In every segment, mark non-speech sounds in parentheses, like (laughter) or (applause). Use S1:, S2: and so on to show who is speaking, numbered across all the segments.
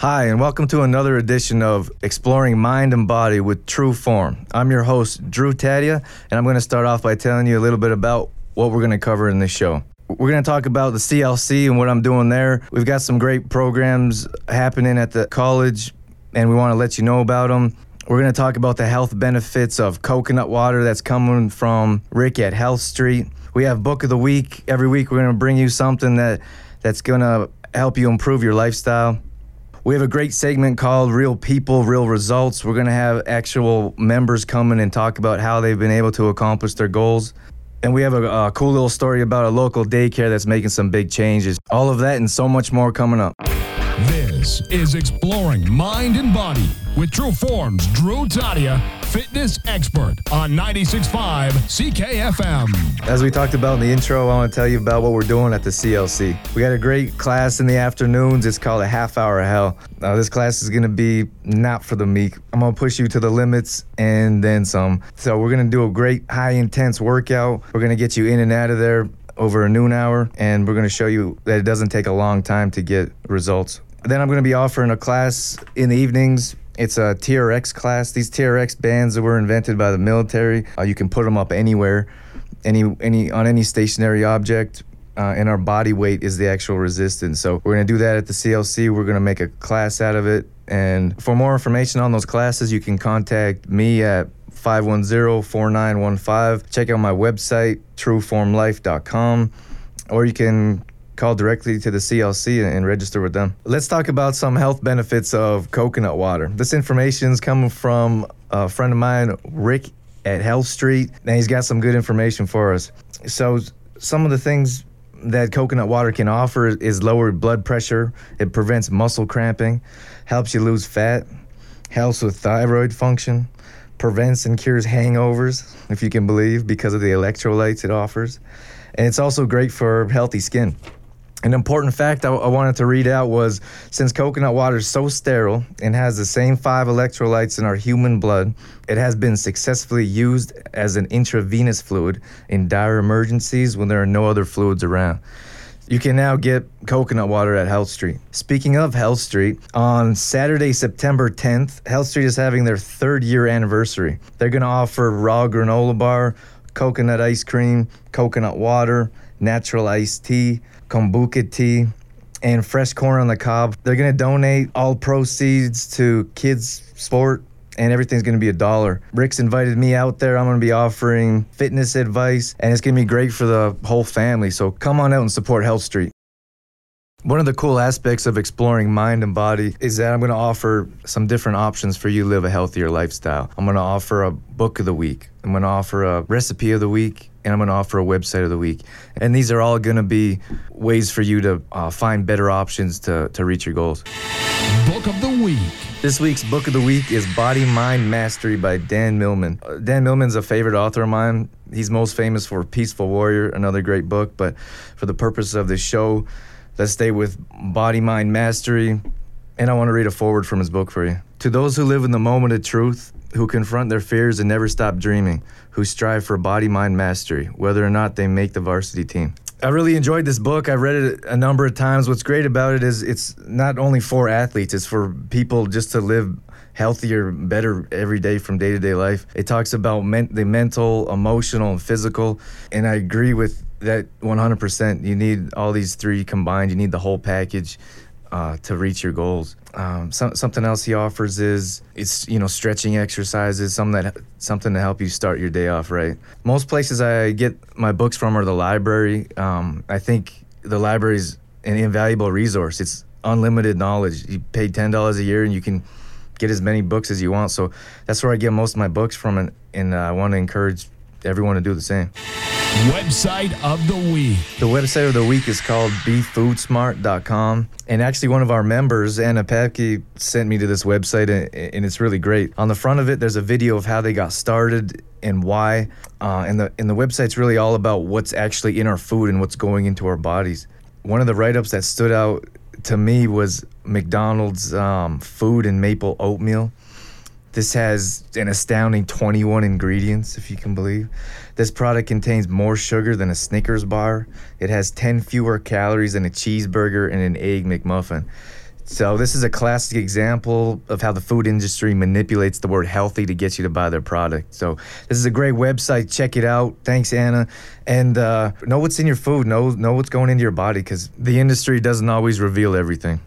S1: Hi, and welcome to another edition of Exploring Mind and Body with True Form. I'm your host, Drew Tadia, and I'm going to start off by telling you a little bit about what we're going to cover in this show. We're going to talk about the CLC and what I'm doing there. We've got some great programs happening at the college, and we want to let you know about them. We're going to talk about the health benefits of coconut water that's coming from Rick at Health Street. We have Book of the Week. Every week, we're going to bring you something that, that's going to help you improve your lifestyle. We have a great segment called Real People, Real Results. We're going to have actual members come in and talk about how they've been able to accomplish their goals. And we have a, a cool little story about a local daycare that's making some big changes. All of that and so much more coming up.
S2: This is Exploring Mind and Body with True Forms Drew Tadia, fitness expert on 96.5 CKFM.
S1: As we talked about in the intro, I want to tell you about what we're doing at the CLC. We got a great class in the afternoons. It's called a half hour of hell. Now, this class is going to be not for the meek. I'm going to push you to the limits and then some. So, we're going to do a great high intense workout. We're going to get you in and out of there over a noon hour, and we're going to show you that it doesn't take a long time to get results. Then I'm going to be offering a class in the evenings. It's a TRX class. These TRX bands that were invented by the military. Uh, you can put them up anywhere, any any on any stationary object. Uh, and our body weight is the actual resistance. So we're going to do that at the CLC. We're going to make a class out of it. And for more information on those classes, you can contact me at 510-4915. Check out my website, trueformlife.com, or you can call directly to the CLC and register with them. Let's talk about some health benefits of coconut water. This information is coming from a friend of mine, Rick at Health Street, and he's got some good information for us. So, some of the things that coconut water can offer is lowered blood pressure, it prevents muscle cramping, helps you lose fat, helps with thyroid function, prevents and cures hangovers, if you can believe, because of the electrolytes it offers. And it's also great for healthy skin. An important fact I, I, wanted to read out was since coconut water is so sterile and has the same five electrolytes in our human blood, it has been successfully used as an intravenous fluid in dire emergencies when there are no other fluids around. You can now get coconut water at Health Street. Speaking of Health Street, on Saturday, September 10th, Health Street is having their third year anniversary. They're going to offer raw granola bar, coconut ice cream, coconut water, natural iced tea kombucha tea, and fresh corn on the cob. They're to donate all proceeds to kids' sport and everything's to be a dollar. Rick's invited me out there. I'm to be offering fitness advice, and it's to be great for the whole family. So come on out and support Health Street. One of the cool aspects of exploring mind and body is that I'm going to offer some different options for you to live a healthier lifestyle. I'm going to offer a book of the week. I'm going to offer a recipe of the week and I'm going to offer a website of the week. And these are all going to be ways for you to uh, find better options to, to reach your goals.
S2: Book of the week.
S1: This week's book of the week is Body Mind Mastery by Dan Millman. Uh, Dan Millman's a favorite author of mine. He's most famous for Peaceful Warrior, another great book. But for the purpose of this show, let's stay with Body Mind Mastery. And I want to read a forward from his book for you. To those who live in the moment of truth, who confront their fears and never stop dreaming, who strive for body mind mastery, whether or not they make the varsity team. I really enjoyed this book. I've read it a number of times. What's great about it is it's not only for athletes, it's for people just to live healthier, better every day from day to day life. It talks about men- the mental, emotional, and physical. And I agree with that 100%. You need all these three combined, you need the whole package uh, to reach your goals. Um, so, something else he offers is it's you know stretching exercises, something that something to help you start your day off right. Most places I get my books from are the library. Um, I think the library is an invaluable resource. It's unlimited knowledge. You pay ten dollars a year and you can get as many books as you want. So that's where I get most of my books from, and, and uh, I want to encourage everyone to do the same.
S2: Website of the week.
S1: The website of the week is called BeFoodSmart.com. And actually, one of our members, Anna Papke, sent me to this website, and, it's really great. On the front of it, there's a video of how they got started and why. Uh, and the and the website's really all about what's actually in our food and what's going into our bodies. One of the write-ups that stood out to me was McDonald's um, fruit and maple oatmeal. This has an astounding 21 ingredients, if you can believe. This product contains more sugar than a Snickers bar. It has 10 fewer calories than a cheeseburger and an egg McMuffin. So this is a classic example of how the food industry manipulates the word healthy to get you to buy their product. So this is a great website. Check it out. Thanks, Anna. And uh, know what's in your food. Know know what's going into your body because the industry doesn't always reveal everything.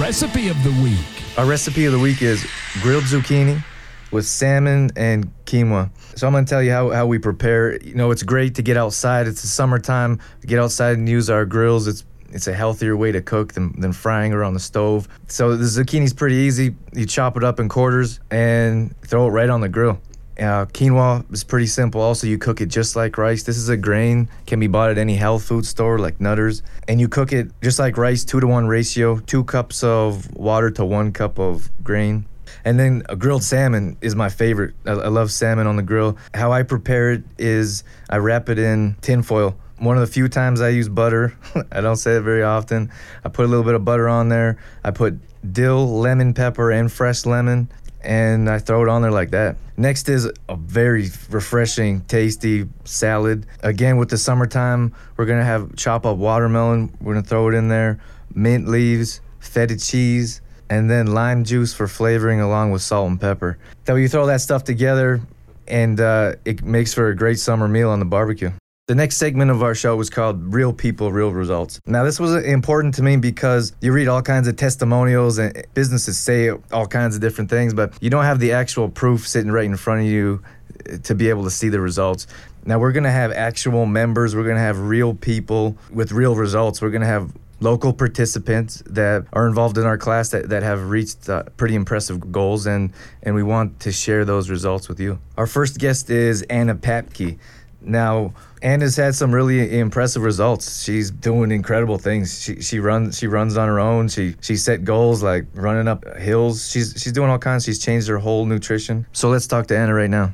S2: Recipe of the week.
S1: Our recipe of the week is grilled zucchini with salmon and quinoa. So I'm gonna tell you how, how we prepare. You know, it's great to get outside. It's the summertime. Get outside and use our grills. It's it's a healthier way to cook than, than frying it on the stove. So the zucchini's pretty easy. You chop it up in quarters and throw it right on the grill. Uh, quinoa is pretty simple. Also, you cook it just like rice. This is a grain, can be bought at any health food store like Nutters. And you cook it just like rice, two to one ratio, two cups of water to one cup of grain. And then a grilled salmon is my favorite. I, I love salmon on the grill. How I prepare it is I wrap it in tinfoil one of the few times I use butter. (laughs) I don't say it very often. I put a little bit of butter on there. I put dill, lemon pepper, and fresh lemon, and I throw it on there like that. Next is a very refreshing, tasty salad. Again, with the summertime, we're gonna have chop up watermelon. We're gonna throw it in there, mint leaves, feta cheese, and then lime juice for flavoring along with salt and pepper. So you throw that stuff together, and uh, it makes for a great summer meal on the barbecue. The next segment of our show was called Real People, Real Results. Now, this was important to me because you read all kinds of testimonials and businesses say all kinds of different things, but you don't have the actual proof sitting right in front of you eh, to be able to see the results. Now, we're going to have actual members, we're going to have real people with real results. We're going to have local participants that are involved in our class that, that have reached uh, pretty impressive goals and, and we want to share those results with you. Our first guest is Anna Papke. Now, Anna's had some really impressive results. She's doing incredible things. She she runs she runs on her own. She she set goals like running up hills. She's she's doing all kinds. She's changed her whole nutrition. So let's talk to Anna right now.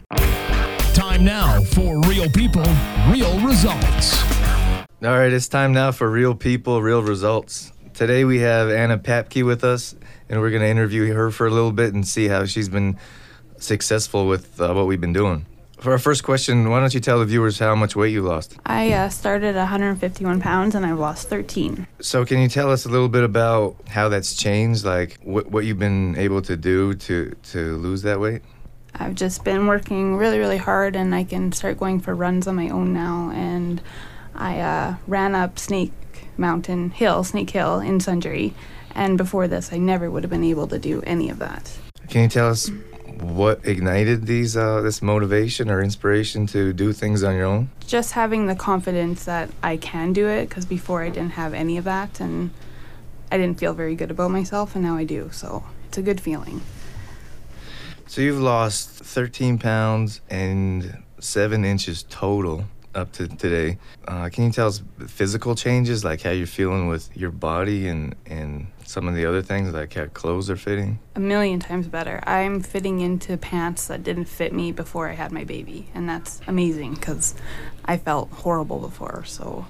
S2: Time now for real people, real results.
S1: All right, it's time now for real people, real results. Today we have Anna Papke with us, and we're going to interview her for a little bit and see how she's been successful with uh, what we've been doing. For our first question, why don't you tell the viewers how much weight you lost?
S3: I uh, started at 151 pounds and I've lost 13.
S1: So, can you tell us a little bit about how that's changed? Like, what, what you've been able to do to, to lose that weight?
S3: I've just been working really, really hard and I can start going for runs on my own now. And I uh, ran up Snake Mountain Hill, Snake Hill in Sundre. And before this, I never would have been able to do any of that.
S1: Can you tell us what ignited these uh, this motivation or inspiration to do things on your own?
S3: Just having the confidence that I can do it because before I didn't have any of that and I didn't feel very good about myself and now I do. So it's a good feeling.
S1: So you've lost 13 pounds and seven inches total up to today. Uh, can you tell us physical changes, like how you're feeling with your body and, and some of the other things, like how clothes are fitting?
S3: A million times better. I'm fitting into pants that didn't fit me before I had my baby, and that's amazing because I felt horrible before. So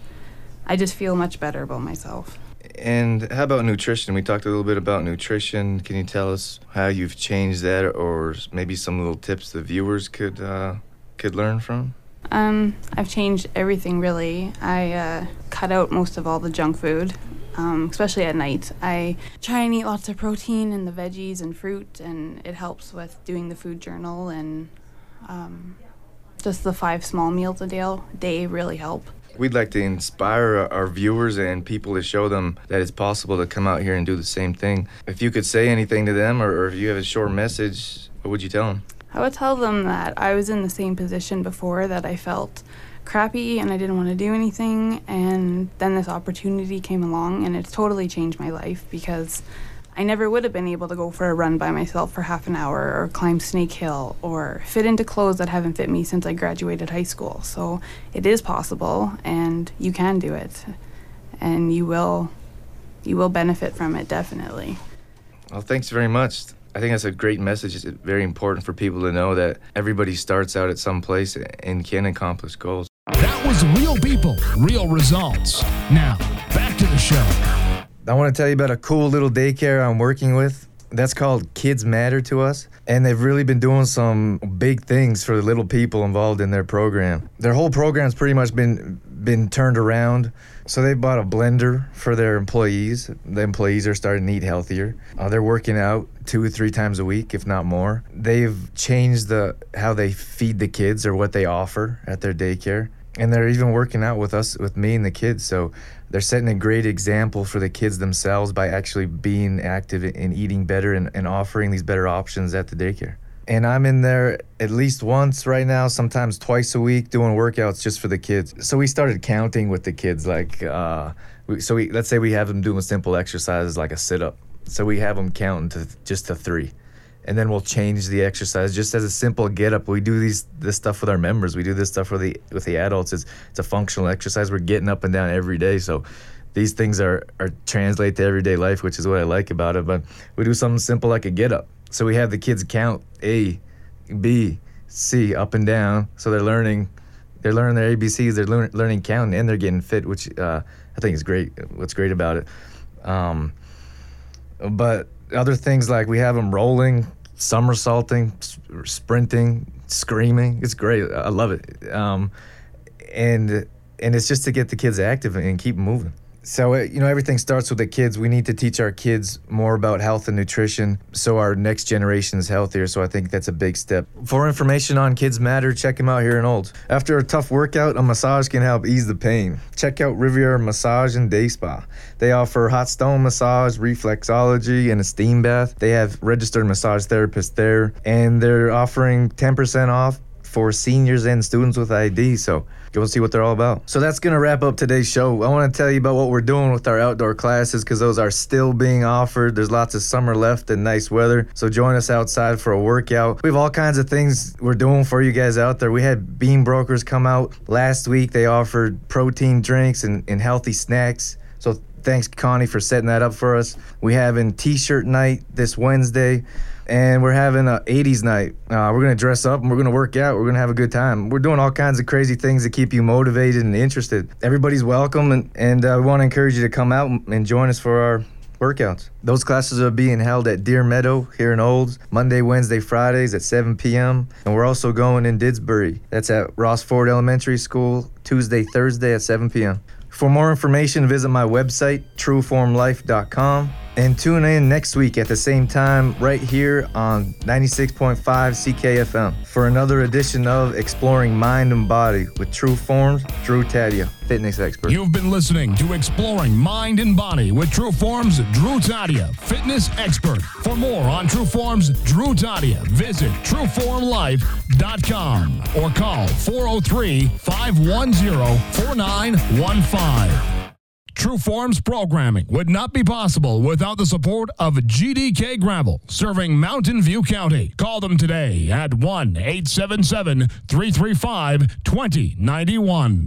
S3: I just feel much better about myself.
S1: And how about nutrition? We talked a little bit about nutrition. Can you tell us how you've changed that, or maybe some little tips the viewers could uh, could learn from?
S3: Um, I've changed everything really. I uh, cut out most of all the junk food, um, especially at night. I try and eat lots of protein and the veggies and fruit, and it helps with doing the food journal and um, just the five small meals a day, day really help.
S1: We'd like to inspire our viewers and people to show them that it's possible to come out here and do the same thing. If you could say anything to them, or, or if you have a short message, what would you tell them?
S3: I would tell them that I was in the same position before, that I felt crappy and I didn't want to do anything. And then this opportunity came along, and it's totally changed my life because I never would have been able to go for a run by myself for half an hour or climb Snake Hill or fit into clothes that haven't fit me since I graduated high school. So it is possible, and you can do it, and you will. You will benefit from it definitely.
S1: Well, thanks very much. I think that's a great message. It's very important for people to know that everybody starts out at some place and can accomplish goals.
S2: That was real people, real results. Now, back to the show.
S1: I want to tell you about a cool little daycare I'm working with. That's called Kids Matter to us. And they've really been doing some big things for the little people involved in their program. Their whole program's pretty much been been turned around. So they bought a blender for their employees. The employees are starting to eat healthier. Uh, they're working out two or three times a week, if not more. They've changed the how they feed the kids or what they offer at their daycare. And they're even working out with us, with me and the kids. So they're setting a great example for the kids themselves by actually being active and eating better and, and offering these better options at the daycare and I'm in there at least once right now, sometimes twice a week, doing workouts just for the kids. So we started counting with the kids, like, uh, we, so we let's say we have them doing simple exercises like a sit up. So we have them counting to just to three, and then we'll change the exercise just as a simple get up. We do these this stuff with our members. We do this stuff with the with the adults. It's it's a functional exercise. We're getting up and down every day, so these things are are translate to everyday life, which is what I like about it. But we do something simple like a get up so we have the kids count A, B, C up and down. So they're learning, they're learning their ABCs. They're learn, learning counting and they're getting fit, which uh, I think is great. What's great about it. Um, but other things like we have them rolling, somersaulting, sprinting, screaming. It's great. I love it. Um, and and it's just to get the kids active and keep moving. So, uh, you know, everything starts with the kids. We need to teach our kids more about health and nutrition so our next generation is healthier. So, I think that's a big step. For information on Kids Matter, check them out here in Olds. After a tough workout, a massage can help ease the pain. Check out Riviera Massage and Day Spa. They offer hot stone massage, reflexology, and a steam bath. They have registered massage therapists there, and they're offering 10% off for seniors and students with ID. So go and see what they're all about. So that's going to wrap up today's show. I want to tell you about what we're doing with our outdoor classes because those are still being offered. There's lots of summer left and nice weather. So join us outside for a workout. We have all kinds of things we're doing for you guys out there. We had Bean Brokers come out last week. They offered protein drinks and, and healthy snacks. So thanks, Connie, for setting that up for us. We have in t-shirt night this Wednesday and we're having a 80s night. Uh, we're gonna dress up and we're gonna work out. We're gonna have a good time. We're doing all kinds of crazy things to keep you motivated and interested. Everybody's welcome, and and uh, we want to encourage you to come out and join us for our workouts. Those classes are being held at Deer Meadow here in Olds, Monday, Wednesday, Fridays at 7 p.m. And we're also going in Didsbury. That's at Ross Ford Elementary School, Tuesday, Thursday at 7 p.m. For more information, visit my website, trueformlife.com. And tune in next week at the same time, right here on 96.5 CKFM for another edition of Exploring Mind and Body with True Forms, Drew Tadia, fitness expert.
S2: You've been listening to Exploring Mind and Body with True Forms, Drew Tadia, fitness expert. For more on True Forms, Drew Tadia, visit trueformlife.com or call 403 510 4915. True Forms programming would not be possible without the support of GDK Gravel, serving Mountain View County. Call them today at 1 877 335 2091.